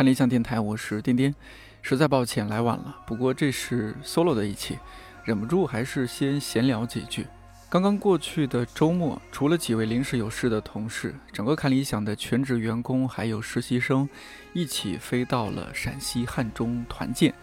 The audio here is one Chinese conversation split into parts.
看理想电台，我是颠颠，实在抱歉来晚了，不过这是 solo 的一期，忍不住还是先闲聊几句。刚刚过去的周末，除了几位临时有事的同事，整个看理想的全职员工还有实习生一起飞到了陕西汉中团建。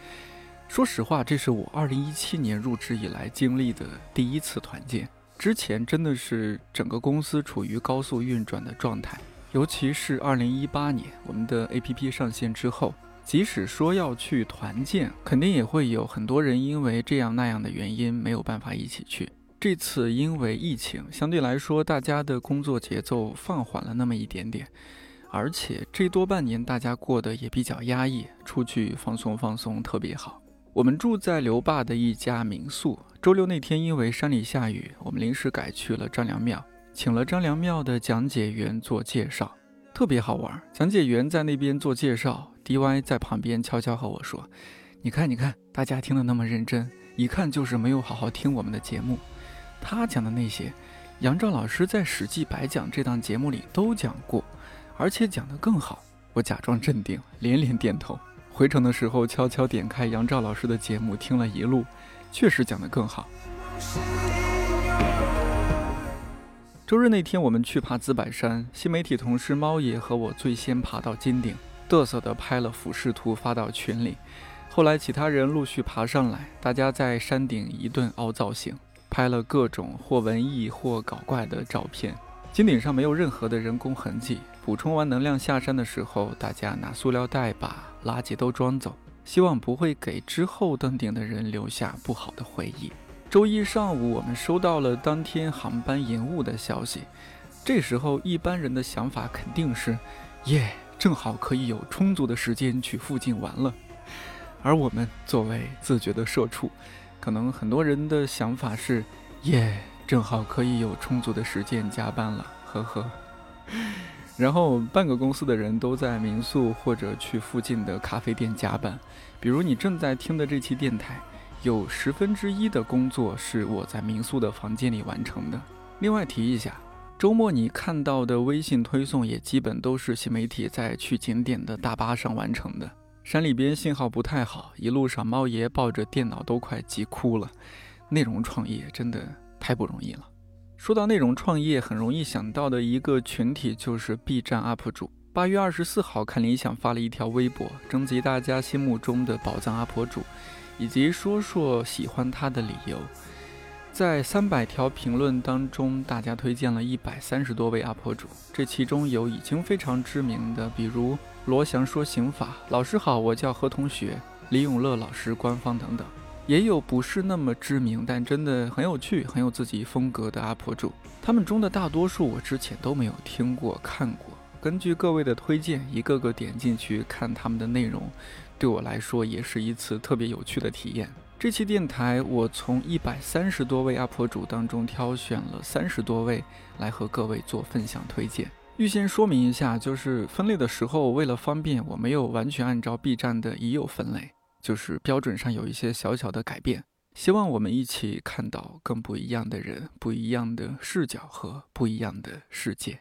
说实话，这是我2017年入职以来经历的第一次团建。之前真的是整个公司处于高速运转的状态，尤其是2018年我们的 APP 上线之后，即使说要去团建，肯定也会有很多人因为这样那样的原因没有办法一起去。这次因为疫情，相对来说大家的工作节奏放缓了那么一点点，而且这多半年大家过得也比较压抑，出去放松放松特别好。我们住在刘坝的一家民宿，周六那天因为山里下雨，我们临时改去了张良庙，请了张良庙的讲解员做介绍，特别好玩。讲解员在那边做介绍，DY 在旁边悄悄和我说：“你看，你看，大家听得那么认真，一看就是没有好好听我们的节目。”他讲的那些，杨照老师在《史记白讲》这档节目里都讲过，而且讲得更好。我假装镇定，连连点头。回程的时候，悄悄点开杨照老师的节目，听了一路，确实讲得更好。周日那天，我们去爬紫柏山，新媒体同事猫爷和我最先爬到金顶，嘚瑟地拍了俯视图发到群里。后来其他人陆续爬上来，大家在山顶一顿凹造型。拍了各种或文艺或搞怪的照片，金顶上没有任何的人工痕迹。补充完能量下山的时候，大家拿塑料袋把垃圾都装走，希望不会给之后登顶的人留下不好的回忆。周一上午，我们收到了当天航班延误的消息。这时候，一般人的想法肯定是：耶，正好可以有充足的时间去附近玩了。而我们作为自觉的社畜。可能很多人的想法是，耶，正好可以有充足的时间加班了，呵呵。然后半个公司的人都在民宿或者去附近的咖啡店加班。比如你正在听的这期电台，有十分之一的工作是我在民宿的房间里完成的。另外提一下，周末你看到的微信推送也基本都是新媒体在去景点的大巴上完成的。山里边信号不太好，一路上猫爷抱着电脑都快急哭了。内容创业真的太不容易了。说到内容创业，很容易想到的一个群体就是 B 站 UP 主。八月二十四号，看理想发了一条微博，征集大家心目中的宝藏 UP 主，以及说说喜欢他的理由。在三百条评论当中，大家推荐了一百三十多位 UP 主，这其中有已经非常知名的，比如。罗翔说刑法，老师好，我叫何同学，李永乐老师官方等等，也有不是那么知名，但真的很有趣、很有自己风格的 UP 主。他们中的大多数我之前都没有听过、看过。根据各位的推荐，一个个点进去看他们的内容，对我来说也是一次特别有趣的体验。这期电台，我从一百三十多位 UP 主当中挑选了三十多位来和各位做分享推荐。预先说明一下，就是分类的时候，为了方便，我没有完全按照 B 站的已有分类，就是标准上有一些小小的改变。希望我们一起看到更不一样的人、不一样的视角和不一样的世界。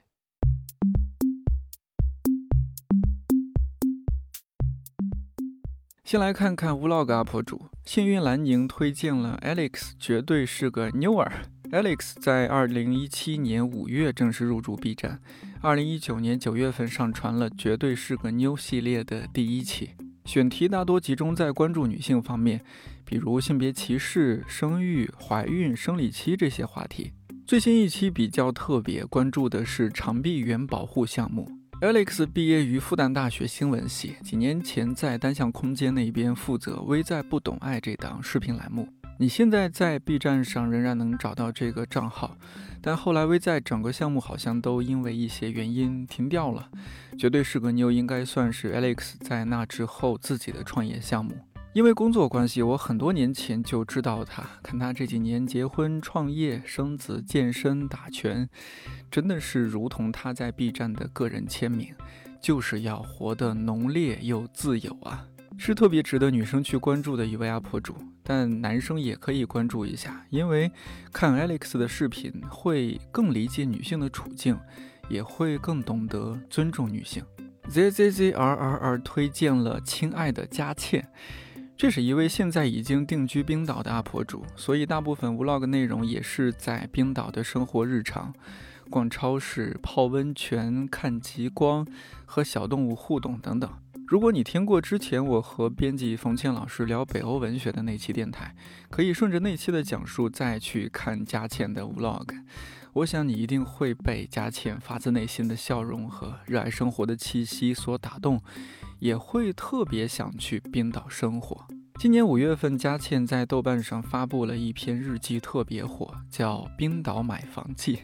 先来看看 Vlog UP 主幸运兰宁推荐了 Alex，绝对是个妞儿。Alex 在二零一七年五月正式入驻 B 站，二零一九年九月份上传了《绝对是个妞》系列的第一期，选题大多集中在关注女性方面，比如性别歧视、生育、怀孕、生理期这些话题。最新一期比较特别，关注的是长臂猿保护项目。Alex 毕业于复旦大学新闻系，几年前在单向空间那边负责《微在不懂爱》这档视频栏目。你现在在 B 站上仍然能找到这个账号，但后来微在整个项目好像都因为一些原因停掉了。绝对是个妞，应该算是 Alex 在那之后自己的创业项目。因为工作关系，我很多年前就知道他，看他这几年结婚、创业、生子、健身、打拳，真的是如同他在 B 站的个人签名，就是要活得浓烈又自由啊，是特别值得女生去关注的一位 UP 主。但男生也可以关注一下，因为看 Alex 的视频会更理解女性的处境，也会更懂得尊重女性。Z Z Z R R R 推荐了《亲爱的佳倩》。这是一位现在已经定居冰岛的 UP 主，所以大部分 Vlog 内容也是在冰岛的生活日常，逛超市、泡温泉、看极光和小动物互动等等。如果你听过之前我和编辑冯倩老师聊北欧文学的那期电台，可以顺着那期的讲述再去看佳倩的 Vlog，我想你一定会被佳倩发自内心的笑容和热爱生活的气息所打动。也会特别想去冰岛生活。今年五月份，佳倩在豆瓣上发布了一篇日记，特别火，叫《冰岛买房记》，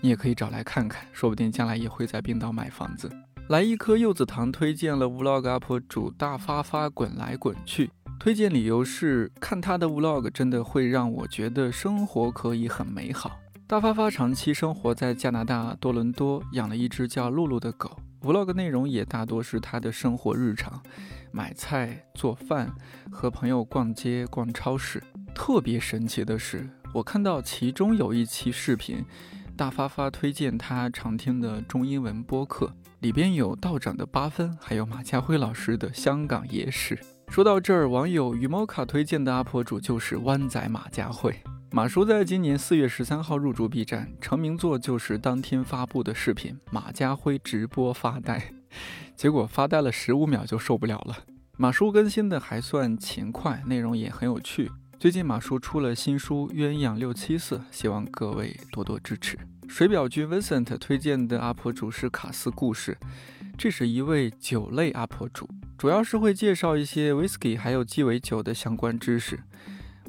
你也可以找来看看，说不定将来也会在冰岛买房子。来一颗柚子糖推荐了 Vlog UP 主大发发滚来滚去，推荐理由是看他的 Vlog 真的会让我觉得生活可以很美好。大发发长期生活在加拿大多伦多，养了一只叫露露的狗。Vlog 内容也大多是他的生活日常，买菜、做饭、和朋友逛街、逛超市。特别神奇的是，我看到其中有一期视频，大发发推荐他常听的中英文播客，里边有道长的八分，还有马家辉老师的香港野史。说到这儿，网友羽毛卡推荐的阿婆主就是湾仔马家辉。马叔在今年四月十三号入驻 B 站，成名作就是当天发布的视频《马家辉直播发呆》，结果发呆了十五秒就受不了了。马叔更新的还算勤快，内容也很有趣。最近马叔出了新书《鸳鸯六七色》，希望各位多多支持。水表君 Vincent 推荐的 UP 主是卡斯故事，这是一位酒类 UP 主，主要是会介绍一些 whisky 还有鸡尾酒的相关知识。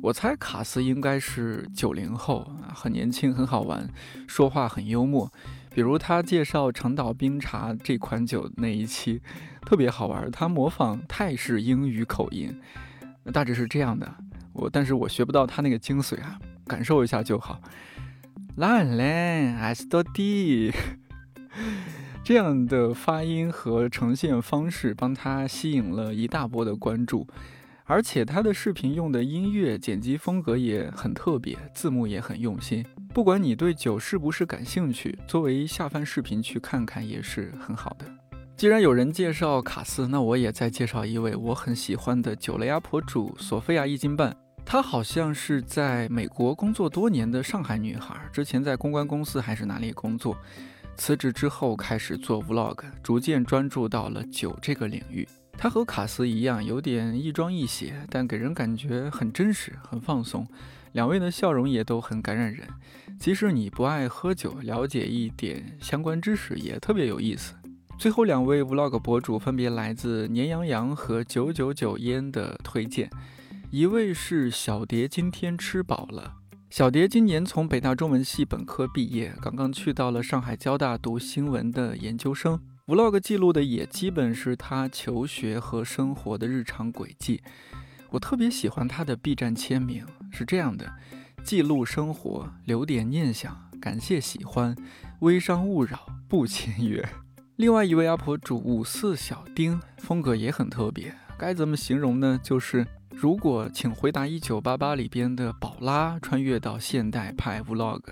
我猜卡斯应该是九零后，很年轻，很好玩，说话很幽默。比如他介绍长岛冰茶这款酒那一期，特别好玩。他模仿泰式英语口音，大致是这样的。我但是我学不到他那个精髓啊，感受一下就好。烂嘞，S 多 D，这样的发音和呈现方式，帮他吸引了一大波的关注。而且他的视频用的音乐剪辑风格也很特别，字幕也很用心。不管你对酒是不是感兴趣，作为下饭视频去看看也是很好的。既然有人介绍卡斯，那我也再介绍一位我很喜欢的酒类阿婆主索菲亚一斤半。她好像是在美国工作多年的上海女孩，之前在公关公司还是哪里工作，辞职之后开始做 vlog，逐渐专注到了酒这个领域。他和卡斯一样，有点亦庄亦谐，但给人感觉很真实、很放松。两位的笑容也都很感染人。即使你不爱喝酒，了解一点相关知识也特别有意思。最后两位 Vlog 博主分别来自年羊羊和九九九烟的推荐。一位是小蝶，今天吃饱了。小蝶今年从北大中文系本科毕业，刚刚去到了上海交大读新闻的研究生。Vlog 记录的也基本是他求学和生活的日常轨迹。我特别喜欢他的 B 站签名，是这样的：记录生活，留点念想，感谢喜欢，微商勿扰，不签约。另外一位阿婆主五四小丁，风格也很特别，该怎么形容呢？就是如果请回答一九八八里边的宝拉穿越到现代拍 Vlog，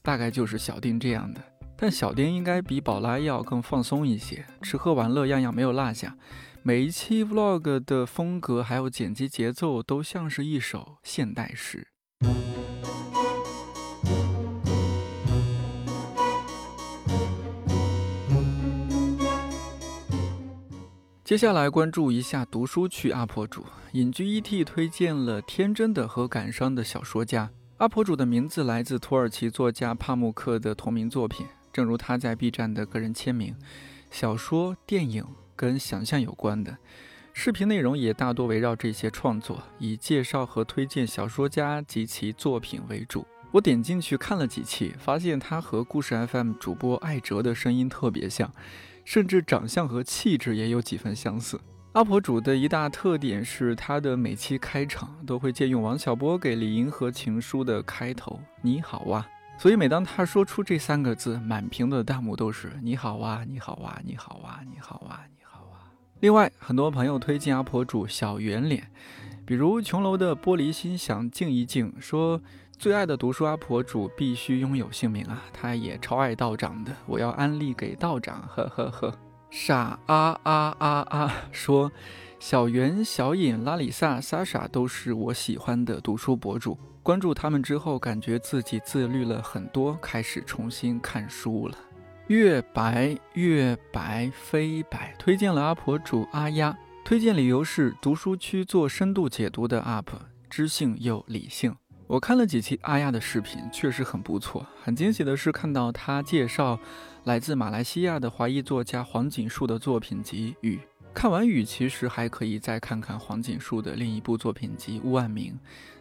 大概就是小丁这样的。但小丁应该比宝拉要更放松一些，吃喝玩乐样样没有落下。每一期 vlog 的风格还有剪辑节奏都像是一首现代诗。接下来关注一下读书区 UP 主隐居 ET 推荐了《天真的和感伤的小说家》，UP 主的名字来自土耳其作家帕慕克的同名作品。正如他在 B 站的个人签名，小说、电影跟想象有关的视频内容也大多围绕这些创作，以介绍和推荐小说家及其作品为主。我点进去看了几期，发现他和故事 FM 主播艾哲的声音特别像，甚至长相和气质也有几分相似。阿婆主的一大特点是，他的每期开场都会借用王小波给李银河情书的开头“你好啊”，所以每当他说出这三个字，满屏的弹幕都是“你好啊，你好啊，你好啊，你好啊，你好啊”。另外，很多朋友推荐阿婆主小圆脸，比如琼楼的玻璃心想静一静说。最爱的读书阿婆主必须拥有姓名啊！他也超爱道长的，我要安利给道长，呵呵呵。傻啊啊啊啊！说小圆、小尹、拉里萨、莎莎都是我喜欢的读书博主，关注他们之后，感觉自己自律了很多，开始重新看书了。月白月白飞白推荐了阿婆主阿丫，推荐理由是读书区做深度解读的 UP，知性又理性。我看了几期阿丫的视频，确实很不错。很惊喜的是看到他介绍来自马来西亚的华裔作家黄锦树的作品集《雨》。看完《雨》，其实还可以再看看黄锦树的另一部作品集《乌万明》，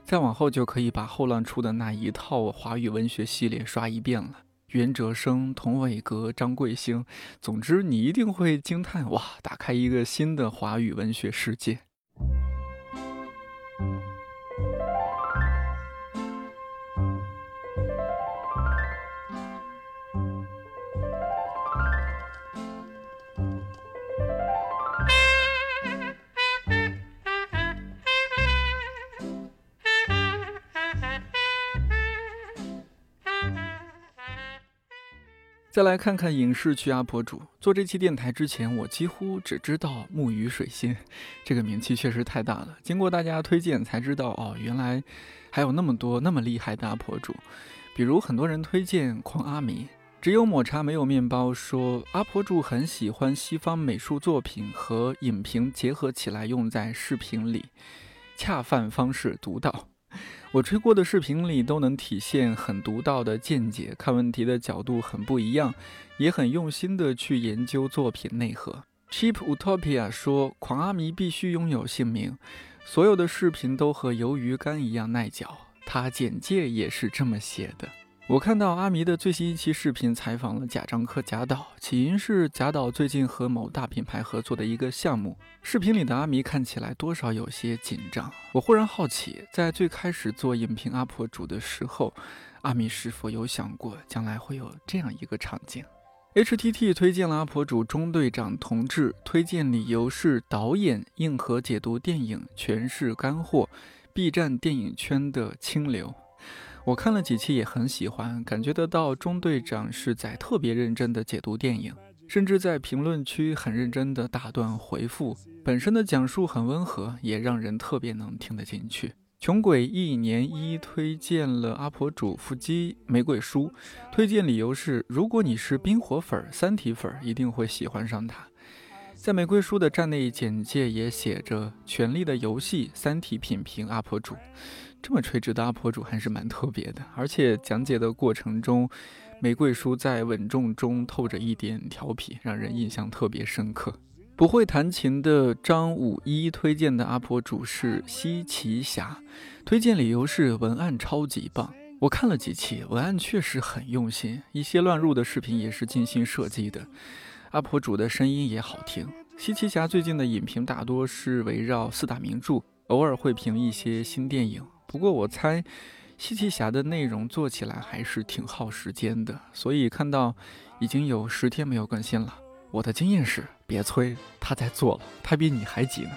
再往后就可以把后浪出的那一套华语文学系列刷一遍了。袁哲生、童伟格、张贵兴，总之你一定会惊叹：哇，打开一个新的华语文学世界。再来看看影视区阿婆主。做这期电台之前，我几乎只知道木鱼水仙，这个名气确实太大了。经过大家推荐才知道，哦，原来还有那么多那么厉害的阿婆主。比如很多人推荐狂阿米，只有抹茶没有面包说阿婆主很喜欢西方美术作品和影评结合起来用在视频里，恰饭方式独到。我吹过的视频里都能体现很独到的见解，看问题的角度很不一样，也很用心的去研究作品内核。Cheap Utopia 说，狂阿迷必须拥有姓名，所有的视频都和鱿鱼干一样耐嚼，他简介也是这么写的。我看到阿弥的最新一期视频，采访了贾樟柯贾导，起因是贾导最近和某大品牌合作的一个项目。视频里的阿弥看起来多少有些紧张。我忽然好奇，在最开始做影评阿婆主的时候，阿弥是否有想过将来会有这样一个场景？HTT 推荐了阿婆主中队长同志，推荐理由是导演硬核解读电影，全是干货，B 站电影圈的清流。我看了几期也很喜欢，感觉得到中队长是在特别认真的解读电影，甚至在评论区很认真的打断回复。本身的讲述很温和，也让人特别能听得进去。穷鬼一年一推荐了阿婆主腹肌玫瑰书，推荐理由是：如果你是冰火粉、三体粉，一定会喜欢上它。在玫瑰书的站内简介也写着《权力的游戏》三体品评阿婆主。这么垂直的阿婆主还是蛮特别的，而且讲解的过程中，玫瑰叔在稳重中透着一点调皮，让人印象特别深刻。不会弹琴的张五一推荐的阿婆主是西奇侠，推荐理由是文案超级棒。我看了几期，文案确实很用心，一些乱入的视频也是精心设计的。阿婆主的声音也好听。西奇侠最近的影评大多是围绕四大名著，偶尔会评一些新电影。不过我猜，西奇侠的内容做起来还是挺耗时间的，所以看到已经有十天没有更新了。我的经验是，别催，他在做了，他比你还急呢。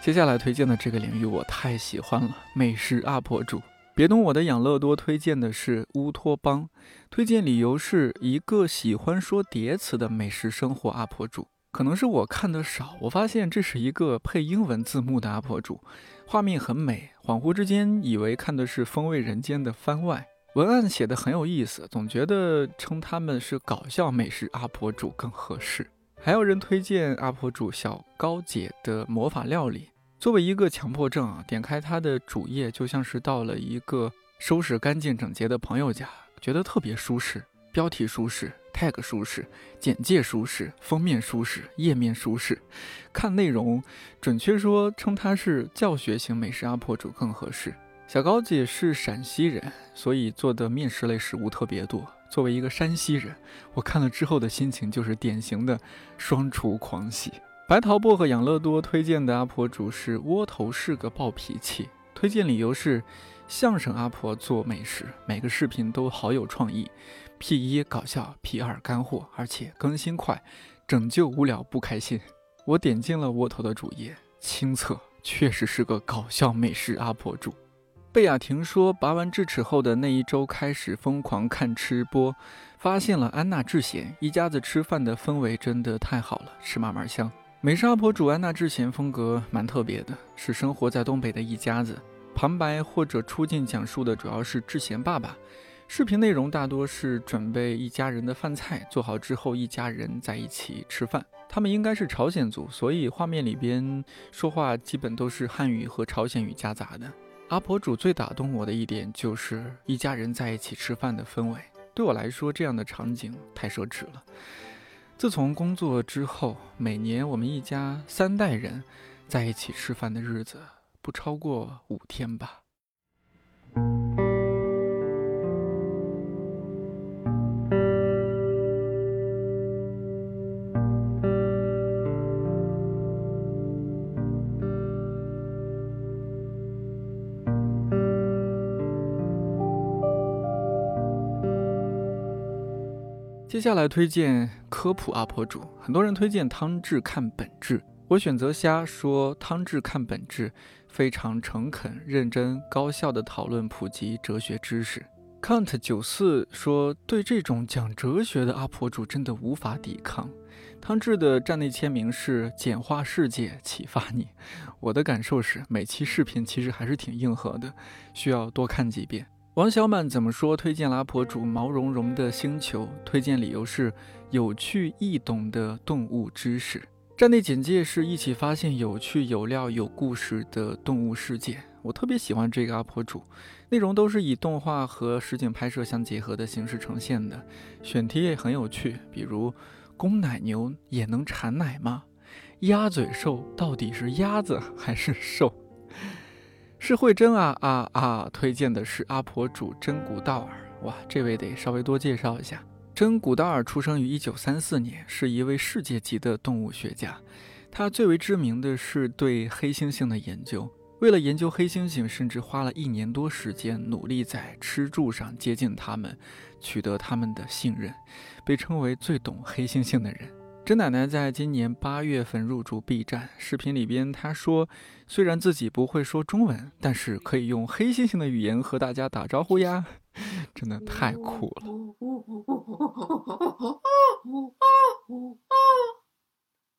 接下来推荐的这个领域我太喜欢了，美食 UP 主。别懂我的养乐多推荐的是乌托邦，推荐理由是一个喜欢说叠词的美食生活 UP 主。可能是我看的少，我发现这是一个配英文字幕的 UP 主，画面很美，恍惚之间以为看的是《风味人间》的番外，文案写的很有意思，总觉得称他们是搞笑美食 UP 主更合适。还有人推荐 UP 主小高姐的魔法料理。作为一个强迫症啊，点开他的主页就像是到了一个收拾干净整洁的朋友家，觉得特别舒适。标题舒适，tag 舒适，简介舒适，封面舒适，页面舒适。看内容，准确说称他是教学型美食 UP 主更合适。小高姐是陕西人，所以做的面食类食物特别多。作为一个山西人，我看了之后的心情就是典型的双厨狂喜。白桃薄荷养乐多推荐的阿婆主是窝头是个暴脾气，推荐理由是相声阿婆做美食，每个视频都好有创意，P 一搞笑，P 二干货，而且更新快，拯救无聊不开心。我点进了窝头的主页，亲测确实是个搞笑美食阿婆主。贝雅婷说，拔完智齿后的那一周开始疯狂看吃播，发现了安娜智贤一家子吃饭的氛围真的太好了，吃嘛嘛香。美食阿婆主安娜智贤风格蛮特别的，是生活在东北的一家子，旁白或者出镜讲述的主要是智贤爸爸。视频内容大多是准备一家人的饭菜，做好之后一家人在一起吃饭。他们应该是朝鲜族，所以画面里边说话基本都是汉语和朝鲜语夹杂的。阿婆主最打动我的一点就是一家人在一起吃饭的氛围。对我来说，这样的场景太奢侈了。自从工作之后，每年我们一家三代人在一起吃饭的日子不超过五天吧。接下来推荐科普阿婆主，很多人推荐汤志看本质，我选择瞎说。汤志看本质，非常诚恳、认真、高效的讨论普及哲学知识。Count 九四说，对这种讲哲学的阿婆主真的无法抵抗。汤志的站内签名是简化世界，启发你。我的感受是，每期视频其实还是挺硬核的，需要多看几遍。王小满怎么说？推荐阿婆主毛茸茸的星球，推荐理由是有趣易懂的动物知识。站内简介是一起发现有趣、有料、有故事的动物世界。我特别喜欢这个阿婆主，内容都是以动画和实景拍摄相结合的形式呈现的，选题也很有趣，比如公奶牛也能产奶吗？鸭嘴兽到底是鸭子还是兽？是慧珍啊啊啊！推荐的是阿婆主真古道尔。哇，这位得稍微多介绍一下。真古道尔出生于一九三四年，是一位世界级的动物学家。他最为知名的是对黑猩猩的研究。为了研究黑猩猩，甚至花了一年多时间，努力在吃住上接近他们，取得他们的信任，被称为最懂黑猩猩的人。甄奶奶在今年八月份入驻 B 站，视频里边她说，虽然自己不会说中文，但是可以用黑猩猩的语言和大家打招呼呀，真的太酷了。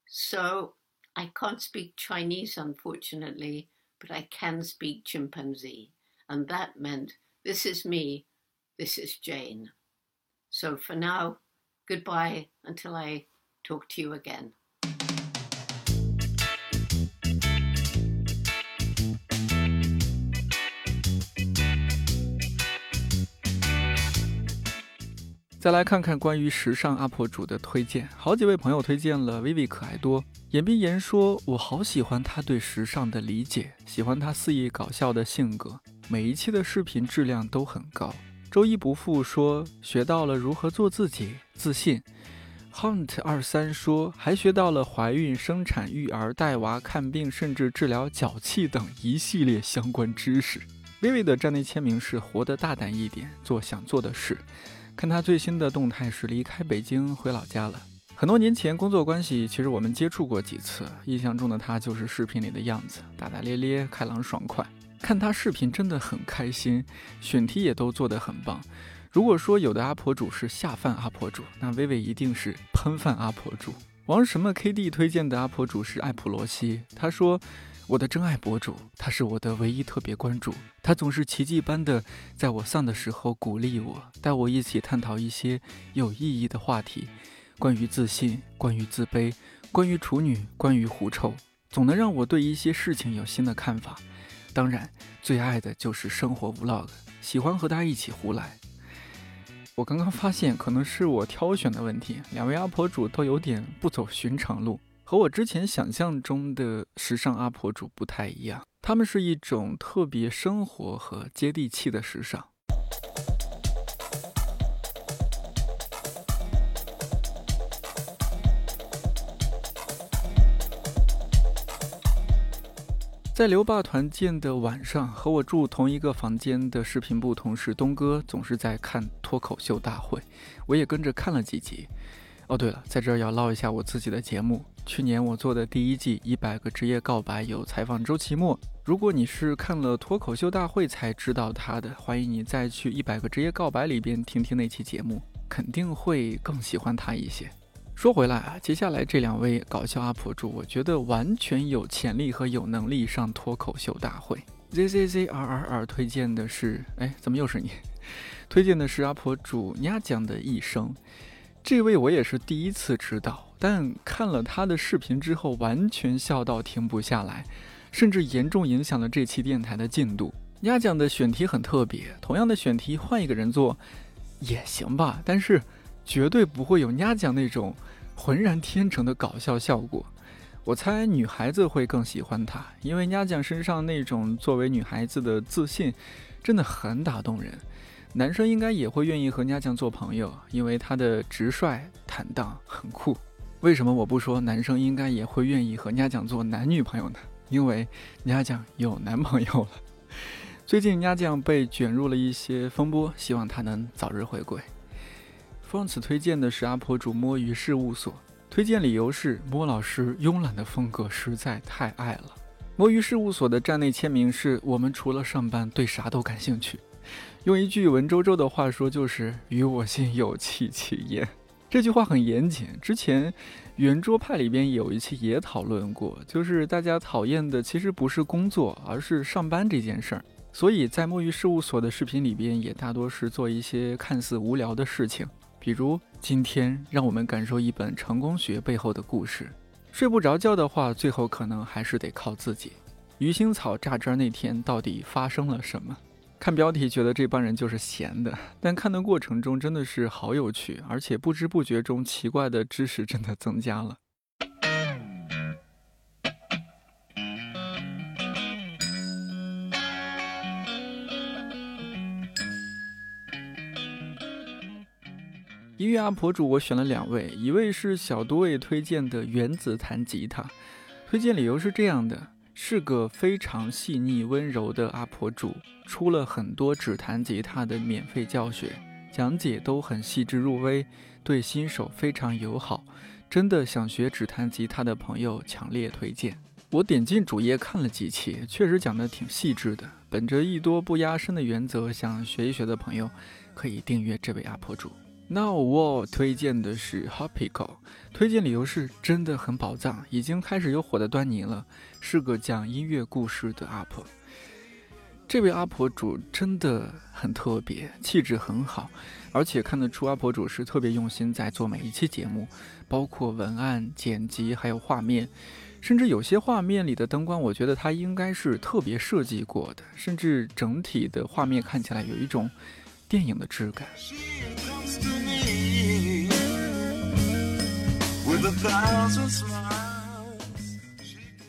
So I can't speak Chinese, unfortunately, but I can speak chimpanzee, and that meant this is me, this is Jane. So for now, goodbye until I talk to you again. 再来看看关于时尚 UP 主的推荐，好几位朋友推荐了 Vivi 可爱多。言必言说，我好喜欢他对时尚的理解，喜欢他肆意搞笑的性格，每一期的视频质量都很高。周一不负说，学到了如何做自己，自信。Hunt 二三说，还学到了怀孕、生产、育儿、带娃、看病，甚至治疗脚气等一系列相关知识。Vivi 的站内签名是“活得大胆一点，做想做的事”。看他最新的动态是离开北京回老家了。很多年前工作关系，其实我们接触过几次。印象中的他就是视频里的样子，大大咧咧、开朗爽快。看他视频真的很开心，选题也都做得很棒。如果说有的阿婆主是下饭阿婆主，那薇薇一定是喷饭阿婆主。王什么 KD 推荐的阿婆主是艾普罗西，他说：“我的真爱博主，他是我的唯一特别关注，他总是奇迹般的在我丧的时候鼓励我，带我一起探讨一些有意义的话题，关于自信，关于自卑，关于处女，关于狐臭，总能让我对一些事情有新的看法。当然，最爱的就是生活 Vlog，喜欢和他一起胡来。”我刚刚发现，可能是我挑选的问题，两位阿婆主都有点不走寻常路。和我之前想象中的时尚阿婆主不太一样，他们是一种特别生活和接地气的时尚。在刘爸团建的晚上，和我住同一个房间的视频部同事东哥总是在看脱口秀大会，我也跟着看了几集。哦，对了，在这儿要唠一下我自己的节目。去年我做的第一季《一百个职业告白》有采访周奇墨。如果你是看了脱口秀大会才知道他的，欢迎你再去《一百个职业告白》里边听听那期节目，肯定会更喜欢他一些。说回来啊，接下来这两位搞笑 UP 主，我觉得完全有潜力和有能力上脱口秀大会。Z Z Z R R R 推荐的是，哎，怎么又是你？推荐的是 UP 主 nha 讲的一生。这位我也是第一次知道，但看了他的视频之后，完全笑到停不下来，甚至严重影响了这期电台的进度。nha 讲的选题很特别，同样的选题换一个人做也行吧，但是。绝对不会有丫讲那种浑然天成的搞笑效果。我猜女孩子会更喜欢他，因为丫讲身上那种作为女孩子的自信，真的很打动人。男生应该也会愿意和丫讲做朋友，因为他的直率、坦荡、很酷。为什么我不说男生应该也会愿意和丫讲做男女朋友呢？因为丫讲有男朋友了。最近丫讲被卷入了一些风波，希望他能早日回归。France 推荐的是阿婆主摸鱼事务所，推荐理由是摸老师慵懒的风格实在太爱了。摸鱼事务所的站内签名是我们除了上班对啥都感兴趣，用一句文绉绉的话说就是与我心有戚戚焉。这句话很严谨，之前圆桌派里边有一期也讨论过，就是大家讨厌的其实不是工作，而是上班这件事儿。所以在摸鱼事务所的视频里边，也大多是做一些看似无聊的事情。比如今天，让我们感受一本成功学背后的故事。睡不着觉的话，最后可能还是得靠自己。鱼腥草榨汁那天到底发生了什么？看标题觉得这帮人就是闲的，但看的过程中真的是好有趣，而且不知不觉中奇怪的知识真的增加了。音乐 UP 主我选了两位，一位是小多位推荐的原子弹吉他，推荐理由是这样的：是个非常细腻温柔的阿婆主，出了很多指弹吉他的免费教学，讲解都很细致入微，对新手非常友好。真的想学指弹吉他的朋友强烈推荐。我点进主页看了几期，确实讲的挺细致的。本着艺多不压身的原则，想学一学的朋友可以订阅这位阿婆主。那我推荐的是 Hopico，推荐理由是真的很宝藏，已经开始有火的端倪了，是个讲音乐故事的 UP。这位阿婆主真的很特别，气质很好，而且看得出阿婆主是特别用心在做每一期节目，包括文案、剪辑还有画面，甚至有些画面里的灯光，我觉得他应该是特别设计过的，甚至整体的画面看起来有一种电影的质感。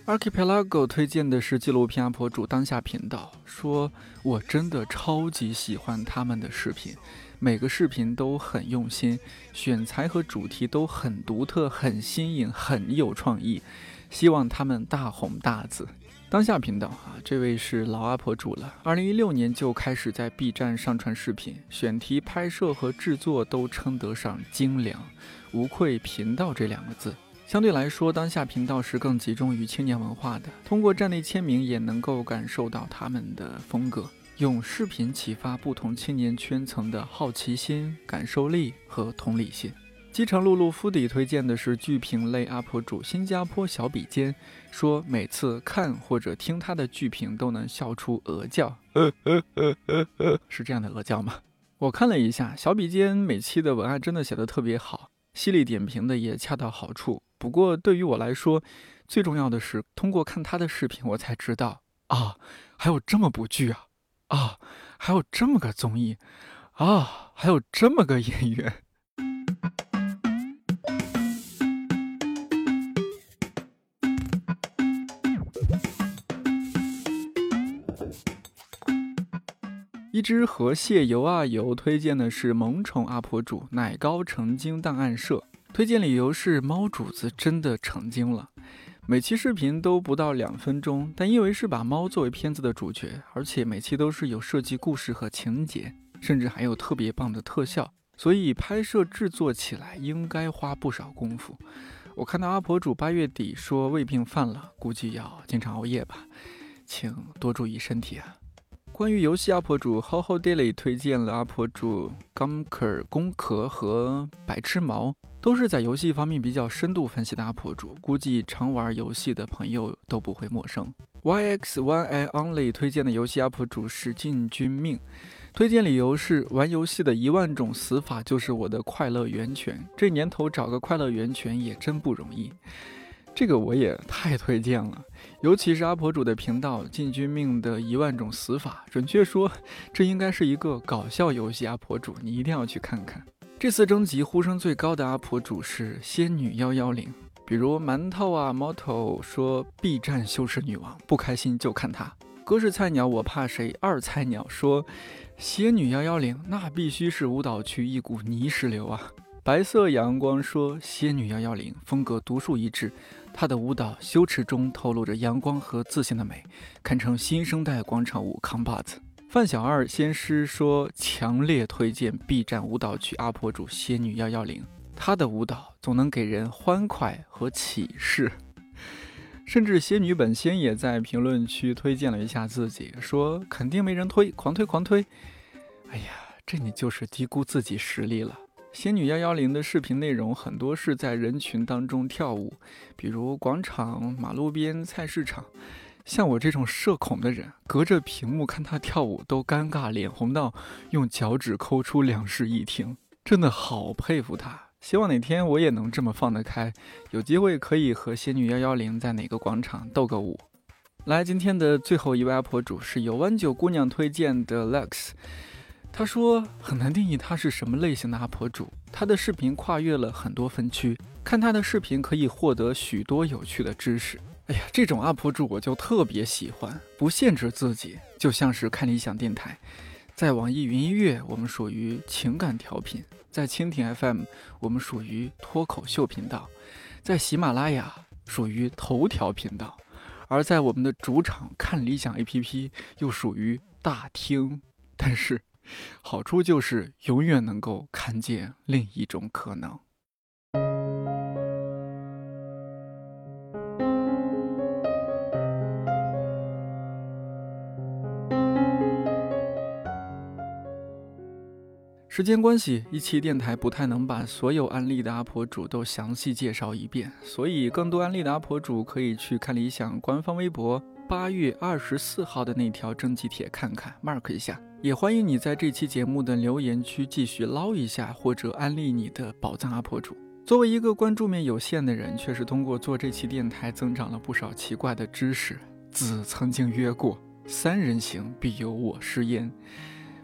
Archipelago 推荐的是纪录片阿婆主当下频道，说我真的超级喜欢他们的视频，每个视频都很用心，选材和主题都很独特、很新颖、很有创意，希望他们大红大紫。当下频道啊，这位是老阿婆主了。二零一六年就开始在 B 站上传视频，选题、拍摄和制作都称得上精良，无愧“频道”这两个字。相对来说，当下频道是更集中于青年文化的。通过站内签名，也能够感受到他们的风格，用视频启发不同青年圈层的好奇心、感受力和同理心。机场露露夫底推荐的是剧评类 UP 主新加坡小笔尖，说每次看或者听他的剧评都能笑出鹅叫，是这样的鹅叫吗？我看了一下小笔尖每期的文案真的写得特别好，犀利点评的也恰到好处。不过对于我来说，最重要的是通过看他的视频，我才知道啊，还有这么部剧啊，啊，还有这么个综艺，啊，还有这么个演员。一只河蟹游啊游，推荐的是萌宠 UP 主奶糕成精档案社，推荐理由是猫主子真的成精了。每期视频都不到两分钟，但因为是把猫作为片子的主角，而且每期都是有设计故事和情节，甚至还有特别棒的特效，所以拍摄制作起来应该花不少功夫。我看到阿婆主八月底说胃病犯了，估计要经常熬夜吧，请多注意身体啊。关于游戏 UP 主 How How Daily 推荐了 UP 主 Gumker 工壳和白痴毛，都是在游戏方面比较深度分析的 UP 主，估计常玩游戏的朋友都不会陌生。YX One I Only 推荐的游戏 UP 主是进军命，推荐理由是玩游戏的一万种死法就是我的快乐源泉，这年头找个快乐源泉也真不容易。这个我也太推荐了，尤其是阿婆主的频道《进军命的一万种死法》，准确说，这应该是一个搞笑游戏。阿婆主，你一定要去看看。这次征集呼声最高的阿婆主是仙女幺幺零，比如馒头啊、猫头说 B 站羞耻女王，不开心就看她。哥是菜鸟，我怕谁？二菜鸟说仙女幺幺零，那必须是舞蹈区一股泥石流啊。白色阳光说仙女幺幺零风格独树一帜。他的舞蹈羞耻中透露着阳光和自信的美，堪称新生代广场舞扛把子。范小二先师说，强烈推荐 B 站舞蹈区阿婆主仙女幺幺零，她的舞蹈总能给人欢快和启示。甚至仙女本仙也在评论区推荐了一下自己，说肯定没人推，狂推狂推。哎呀，这你就是低估自己实力了。仙女幺幺零的视频内容很多是在人群当中跳舞，比如广场、马路边、菜市场。像我这种社恐的人，隔着屏幕看她跳舞都尴尬，脸红到用脚趾抠出两室一厅，真的好佩服她。希望哪天我也能这么放得开，有机会可以和仙女幺幺零在哪个广场斗个舞。来，今天的最后一位 UP 主是有湾九姑娘推荐的 Lux。他说很难定义他是什么类型的 UP 主，他的视频跨越了很多分区，看他的视频可以获得许多有趣的知识。哎呀，这种 UP 主我就特别喜欢，不限制自己，就像是看理想电台，在网易云音乐我们属于情感调频，在蜻蜓 FM 我们属于脱口秀频道，在喜马拉雅属于头条频道，而在我们的主场看理想 APP 又属于大厅，但是。好处就是永远能够看见另一种可能。时间关系，一期电台不太能把所有安利的阿婆主都详细介绍一遍，所以更多安利的阿婆主可以去看理想官方微博八月二十四号的那条征集帖看看，mark 一下。也欢迎你在这期节目的留言区继续捞一下，或者安利你的宝藏阿婆主。作为一个关注面有限的人，却是通过做这期电台增长了不少奇怪的知识。子曾经曰过：“三人行，必有我师焉。”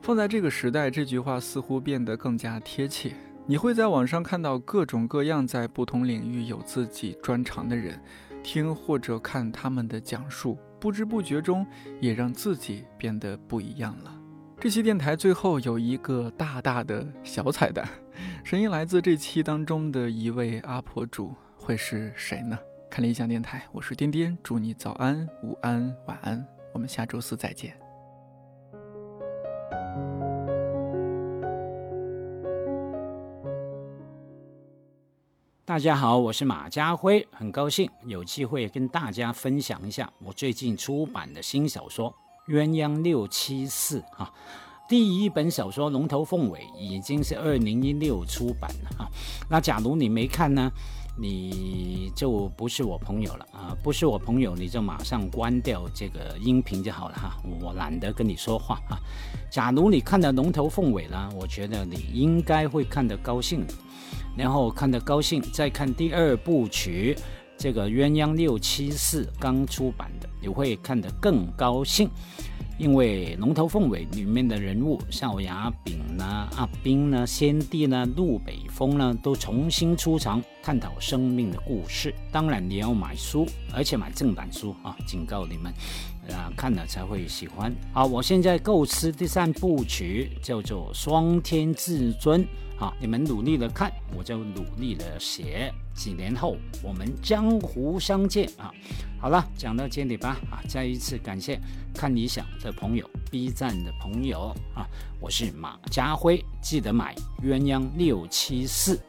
放在这个时代，这句话似乎变得更加贴切。你会在网上看到各种各样在不同领域有自己专长的人，听或者看他们的讲述，不知不觉中也让自己变得不一样了。这期电台最后有一个大大的小彩蛋，声音来自这期当中的一位阿婆主，会是谁呢？看理想电台，我是颠颠，祝你早安、午安、晚安，我们下周四再见。大家好，我是马家辉，很高兴有机会跟大家分享一下我最近出版的新小说。鸳鸯六七四啊，第一本小说《龙头凤尾》已经是二零一六出版了啊。那假如你没看呢，你就不是我朋友了啊！不是我朋友，你就马上关掉这个音频就好了哈。我懒得跟你说话啊。假如你看了《龙头凤尾》呢，我觉得你应该会看得高兴，然后看得高兴，再看第二部曲。这个鸳鸯六七四刚出版的，你会看得更高兴，因为龙头凤尾里面的人物，少牙炳呢、阿斌呢、先帝呢、陆北风呢都重新出场，探讨生命的故事。当然你要买书，而且买正版书啊！警告你们，啊，看了才会喜欢。好，我现在构思第三部曲，叫做《双天至尊》。好，你们努力的看，我就努力的写。几年后，我们江湖相见啊！好了，讲到这里吧啊！再一次感谢看理想的朋友、B 站的朋友啊！我是马家辉，记得买鸳鸯六七四。